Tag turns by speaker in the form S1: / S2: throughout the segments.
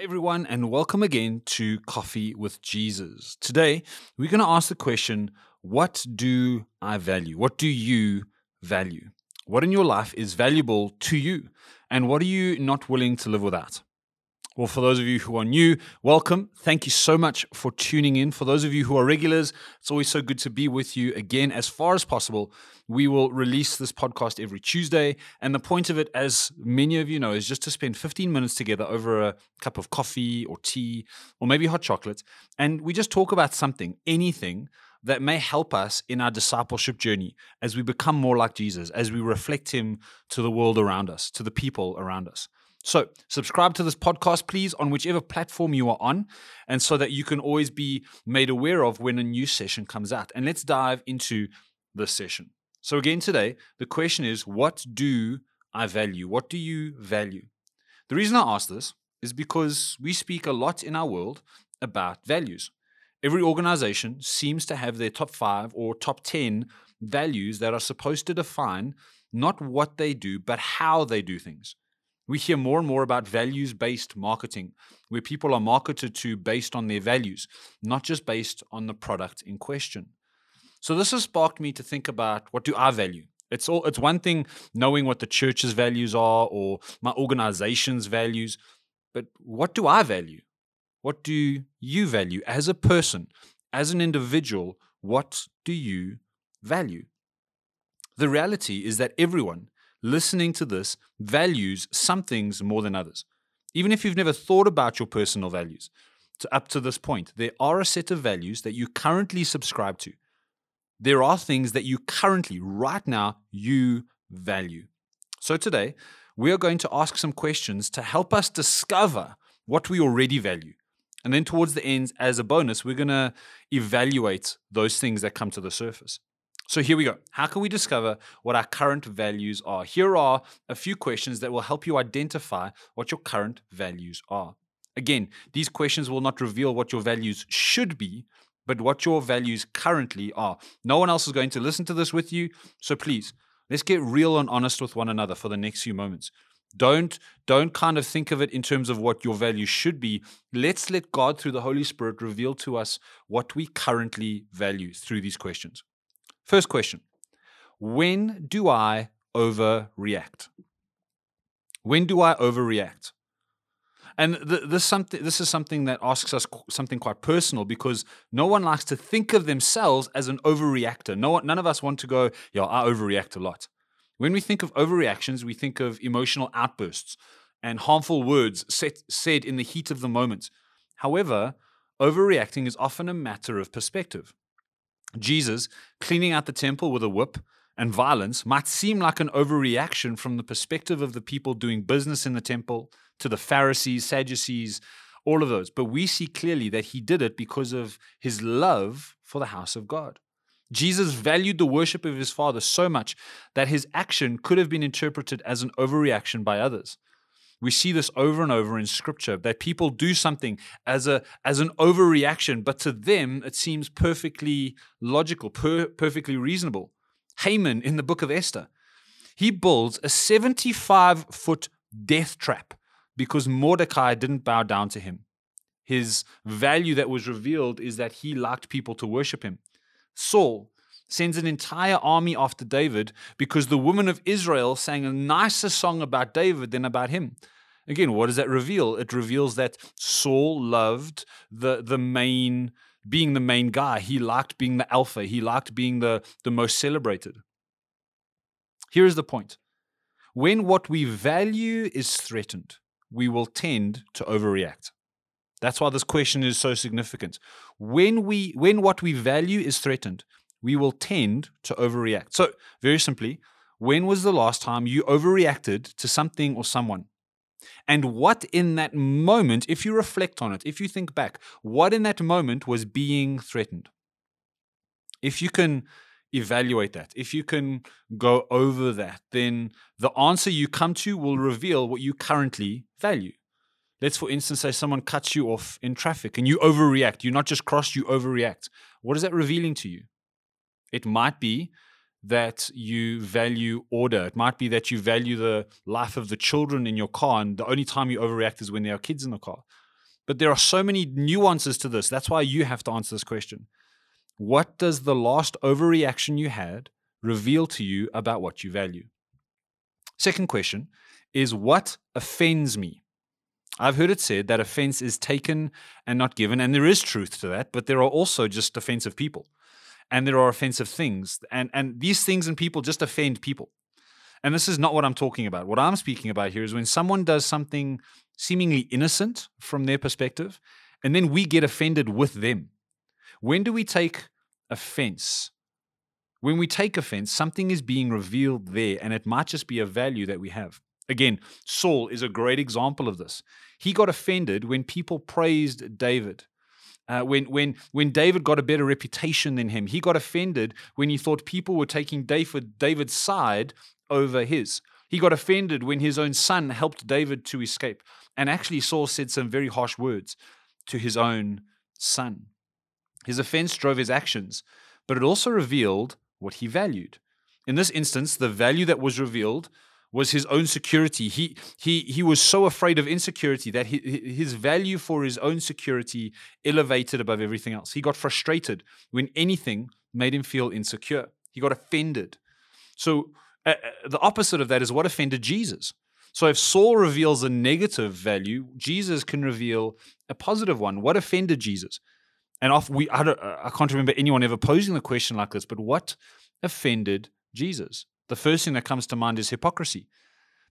S1: Hey everyone, and welcome again to Coffee with Jesus. Today, we're going to ask the question What do I value? What do you value? What in your life is valuable to you? And what are you not willing to live without? Well, for those of you who are new, welcome. Thank you so much for tuning in. For those of you who are regulars, it's always so good to be with you again. As far as possible, we will release this podcast every Tuesday. And the point of it, as many of you know, is just to spend 15 minutes together over a cup of coffee or tea or maybe hot chocolate. And we just talk about something, anything that may help us in our discipleship journey as we become more like Jesus, as we reflect Him to the world around us, to the people around us. So, subscribe to this podcast, please, on whichever platform you are on, and so that you can always be made aware of when a new session comes out. And let's dive into this session. So, again, today, the question is what do I value? What do you value? The reason I ask this is because we speak a lot in our world about values. Every organization seems to have their top five or top 10 values that are supposed to define not what they do, but how they do things. We hear more and more about values based marketing, where people are marketed to based on their values, not just based on the product in question. So this has sparked me to think about what do I value? It's all it's one thing knowing what the church's values are or my organization's values, but what do I value? What do you value as a person, as an individual? What do you value? The reality is that everyone listening to this values some things more than others. Even if you've never thought about your personal values to up to this point, there are a set of values that you currently subscribe to. There are things that you currently, right now, you value. So today, we are going to ask some questions to help us discover what we already value. And then towards the end, as a bonus, we're going to evaluate those things that come to the surface. So here we go. How can we discover what our current values are? Here are a few questions that will help you identify what your current values are. Again, these questions will not reveal what your values should be, but what your values currently are. No one else is going to listen to this with you, so please, let's get real and honest with one another for the next few moments. Don't don't kind of think of it in terms of what your values should be. Let's let God through the Holy Spirit reveal to us what we currently value through these questions. First question When do I overreact? When do I overreact? And this, something, this is something that asks us something quite personal because no one likes to think of themselves as an overreactor. No one, none of us want to go, yeah, I overreact a lot. When we think of overreactions, we think of emotional outbursts and harmful words set, said in the heat of the moment. However, overreacting is often a matter of perspective. Jesus cleaning out the temple with a whip and violence might seem like an overreaction from the perspective of the people doing business in the temple to the Pharisees, Sadducees, all of those. But we see clearly that he did it because of his love for the house of God. Jesus valued the worship of his Father so much that his action could have been interpreted as an overreaction by others. We see this over and over in scripture that people do something as a as an overreaction, but to them it seems perfectly logical, per, perfectly reasonable. Haman in the book of Esther, he builds a 75 foot death trap because Mordecai didn't bow down to him. His value that was revealed is that he liked people to worship him. Saul sends an entire army after David because the women of Israel sang a nicer song about David than about him. Again, what does that reveal? It reveals that Saul loved the, the main, being the main guy. He liked being the alpha, he liked being the, the most celebrated. Here is the point when what we value is threatened, we will tend to overreact. That's why this question is so significant. When we when what we value is threatened, we will tend to overreact. So, very simply, when was the last time you overreacted to something or someone? And what in that moment, if you reflect on it, if you think back, what in that moment was being threatened? If you can evaluate that, if you can go over that, then the answer you come to will reveal what you currently value. Let's, for instance, say someone cuts you off in traffic and you overreact. You not just cross, you overreact. What is that revealing to you? It might be that you value order. It might be that you value the life of the children in your car, and the only time you overreact is when there are kids in the car. But there are so many nuances to this. That's why you have to answer this question. What does the last overreaction you had reveal to you about what you value? Second question is what offends me? I've heard it said that offense is taken and not given, and there is truth to that, but there are also just offensive people. And there are offensive things. And, and these things and people just offend people. And this is not what I'm talking about. What I'm speaking about here is when someone does something seemingly innocent from their perspective, and then we get offended with them. When do we take offense? When we take offense, something is being revealed there, and it might just be a value that we have. Again, Saul is a great example of this. He got offended when people praised David. Uh, when, when, when David got a better reputation than him, he got offended when he thought people were taking David, David's side over his. He got offended when his own son helped David to escape. And actually, Saul said some very harsh words to his own son. His offense drove his actions, but it also revealed what he valued. In this instance, the value that was revealed was his own security. He, he, he was so afraid of insecurity that he, his value for his own security elevated above everything else. He got frustrated when anything made him feel insecure. He got offended. So, uh, uh the opposite of that is what offended Jesus. So, if Saul reveals a negative value, Jesus can reveal a positive one. What offended Jesus? And off, we, I, I can't remember anyone ever posing the question like this, but what offended Jesus? The first thing that comes to mind is hypocrisy,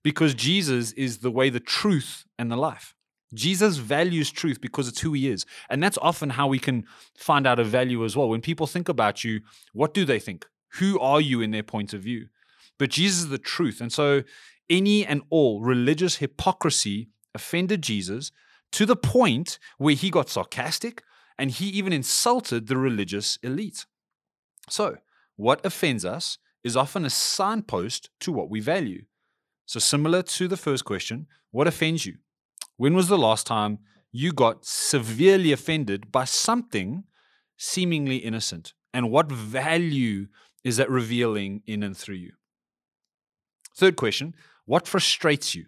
S1: because Jesus is the way, the truth, and the life. Jesus values truth because it's who he is. And that's often how we can find out a value as well. When people think about you, what do they think? Who are you in their point of view? But Jesus is the truth. And so any and all religious hypocrisy offended Jesus to the point where he got sarcastic and he even insulted the religious elite. So, what offends us is often a signpost to what we value. So, similar to the first question, what offends you? When was the last time you got severely offended by something seemingly innocent? And what value is that revealing in and through you? Third question what frustrates you?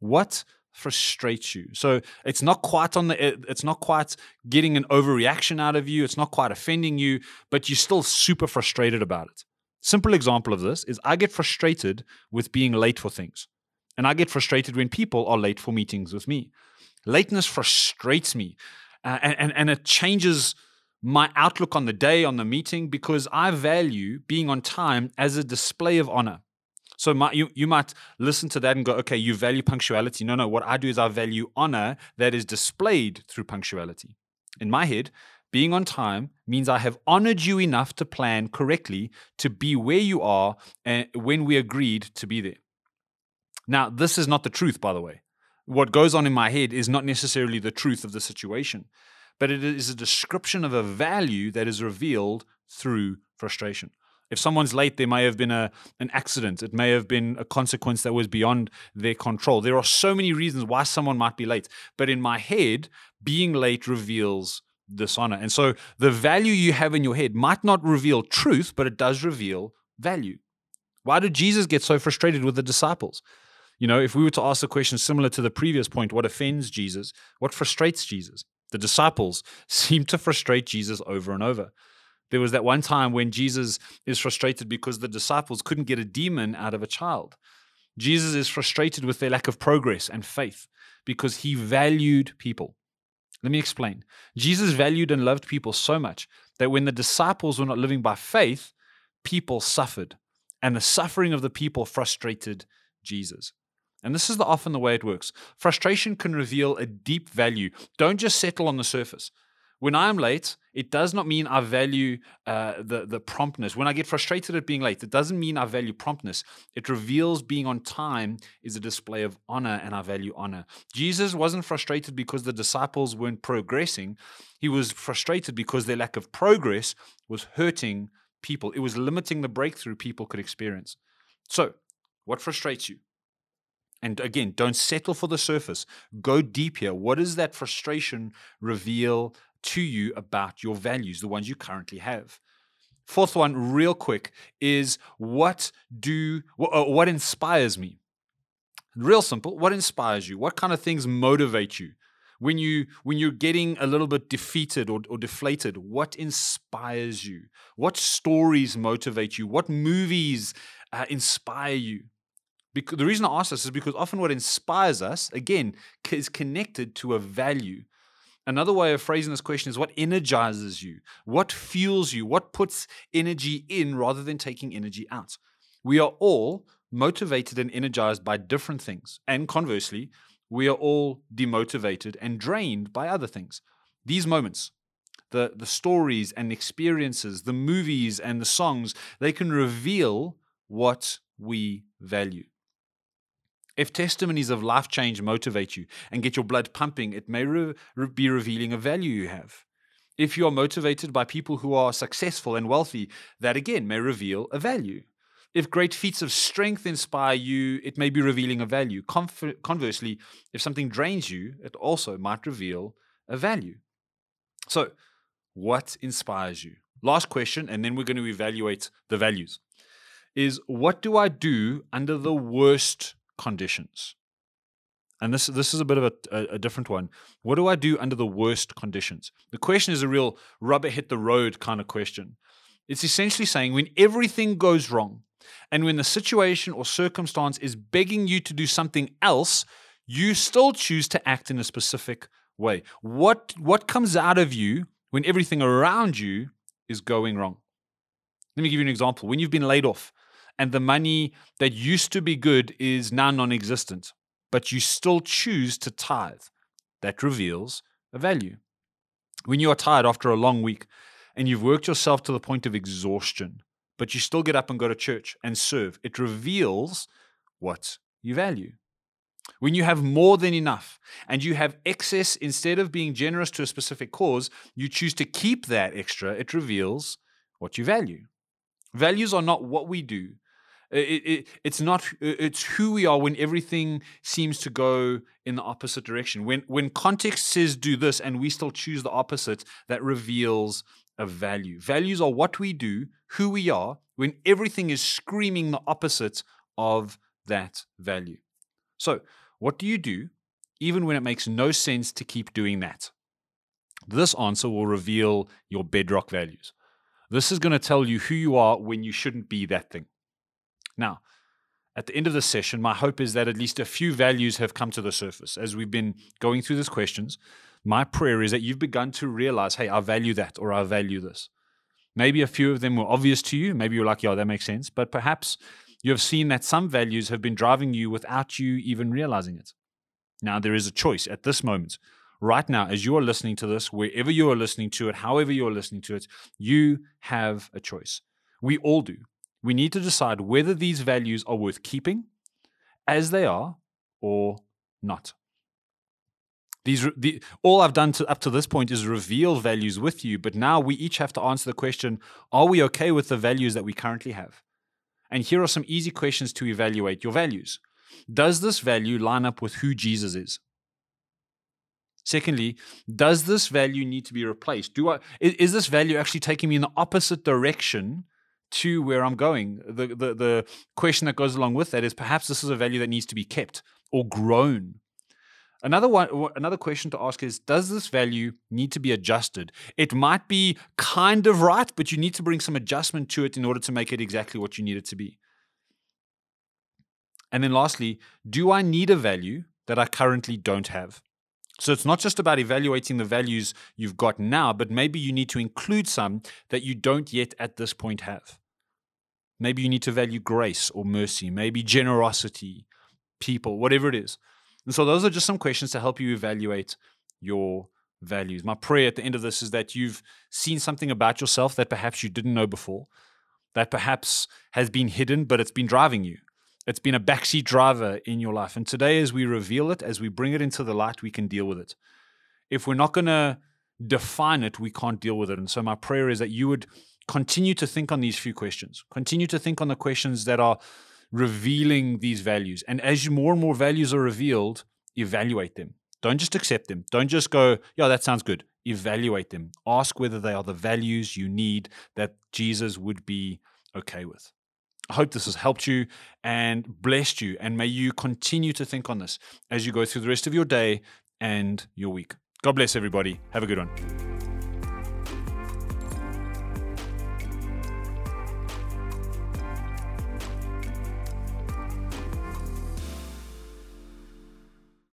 S1: What frustrates you? So it's not quite on the it's not quite getting an overreaction out of you, it's not quite offending you, but you're still super frustrated about it. Simple example of this is I get frustrated with being late for things. And I get frustrated when people are late for meetings with me. Lateness frustrates me uh, and, and, and it changes my outlook on the day, on the meeting, because I value being on time as a display of honor. So my, you, you might listen to that and go, okay, you value punctuality. No, no, what I do is I value honor that is displayed through punctuality. In my head, being on time means I have honored you enough to plan correctly to be where you are and when we agreed to be there. Now, this is not the truth, by the way. What goes on in my head is not necessarily the truth of the situation, but it is a description of a value that is revealed through frustration. If someone's late, there may have been a, an accident. It may have been a consequence that was beyond their control. There are so many reasons why someone might be late. But in my head, being late reveals dishonor. And so the value you have in your head might not reveal truth, but it does reveal value. Why did Jesus get so frustrated with the disciples? You know, if we were to ask a question similar to the previous point, what offends Jesus? What frustrates Jesus? The disciples seem to frustrate Jesus over and over. There was that one time when Jesus is frustrated because the disciples couldn't get a demon out of a child. Jesus is frustrated with their lack of progress and faith because he valued people. Let me explain. Jesus valued and loved people so much that when the disciples were not living by faith, people suffered. And the suffering of the people frustrated Jesus. And this is the, often the way it works. Frustration can reveal a deep value. Don't just settle on the surface. When I'm late, it does not mean I value uh, the, the promptness. When I get frustrated at being late, it doesn't mean I value promptness. It reveals being on time is a display of honor, and I value honor. Jesus wasn't frustrated because the disciples weren't progressing, he was frustrated because their lack of progress was hurting people, it was limiting the breakthrough people could experience. So, what frustrates you? And again, don't settle for the surface. Go deep here. What does that frustration reveal to you about your values, the ones you currently have. Fourth one, real quick, is what do uh, what inspires me? Real simple. What inspires you? What kind of things motivate you? when you when you're getting a little bit defeated or, or deflated what inspires you what stories motivate you what movies uh, inspire you because the reason i ask this is because often what inspires us again is connected to a value another way of phrasing this question is what energizes you what fuels you what puts energy in rather than taking energy out we are all motivated and energized by different things and conversely we are all demotivated and drained by other things. These moments, the, the stories and experiences, the movies and the songs, they can reveal what we value. If testimonies of life change motivate you and get your blood pumping, it may re- be revealing a value you have. If you are motivated by people who are successful and wealthy, that again may reveal a value. If great feats of strength inspire you, it may be revealing a value. conversely, if something drains you, it also might reveal a value. So, what inspires you? Last question, and then we're going to evaluate the values. Is what do I do under the worst conditions? And this this is a bit of a, a, a, different one. What do I do under the worst conditions? The question is a real rubber hit the road kind of question. It's essentially saying when everything goes wrong, and when the situation or circumstance is begging you to do something else, you still choose to act in a specific way. What, what comes out of you when everything around you is going wrong? Let me give you an example. When you've been laid off and the money that used to be good is now non existent, but you still choose to tithe, that reveals a value. When you are tired after a long week and you've worked yourself to the point of exhaustion, but you still get up and go to church and serve. It reveals what you value. When you have more than enough and you have excess, instead of being generous to a specific cause, you choose to keep that extra, it reveals what you value. Values are not what we do. It, it, it's not it's who we are when everything seems to go in the opposite direction when when context says do this and we still choose the opposite that reveals a value. Values are what we do, who we are, when everything is screaming the opposite of that value. So, what do you do even when it makes no sense to keep doing that? This answer will reveal your bedrock values. This is going to tell you who you are when you shouldn't be that thing. Now, at the end of the session, my hope is that at least a few values have come to the surface as we've been going through these questions my prayer is that you've begun to realize, hey, I value that or I value this. Maybe a few of them were obvious to you. Maybe you're like, yeah, that makes sense. But perhaps you have seen that some values have been driving you without you even realizing it. Now, there is a choice at this moment. Right now, as you are listening to this, wherever you are listening to it, however you are listening to it, you have a choice. We all do. We need to decide whether these values are worth keeping as they are or not. These the, all I've done to, up to this point is reveal values with you, but now we each have to answer the question: Are we okay with the values that we currently have? And here are some easy questions to evaluate your values. Does this value line up with who Jesus is? Secondly, does this value need to be replaced? Do I is, is this value actually taking me in the opposite direction to where I'm going? The, the the question that goes along with that is perhaps this is a value that needs to be kept or grown Another one, another question to ask is: Does this value need to be adjusted? It might be kind of right, but you need to bring some adjustment to it in order to make it exactly what you need it to be. And then, lastly, do I need a value that I currently don't have? So it's not just about evaluating the values you've got now, but maybe you need to include some that you don't yet at this point have. Maybe you need to value grace or mercy, maybe generosity, people, whatever it is. And so those are just some questions to help you evaluate your values. My prayer at the end of this is that you've seen something about yourself that perhaps you didn't know before, that perhaps has been hidden, but it's been driving you. It's been a backseat driver in your life. And today, as we reveal it, as we bring it into the light, we can deal with it. If we're not going to define it, we can't deal with it. And so, my prayer is that you would continue to think on these few questions, continue to think on the questions that are revealing these values. And as more and more values are revealed, evaluate them. Don't just accept them. Don't just go, yeah, that sounds good. Evaluate them. Ask whether they are the values you need that Jesus would be okay with. I hope this has helped you and blessed you. And may you continue to think on this as you go through the rest of your day and your week. God bless everybody. Have a good one.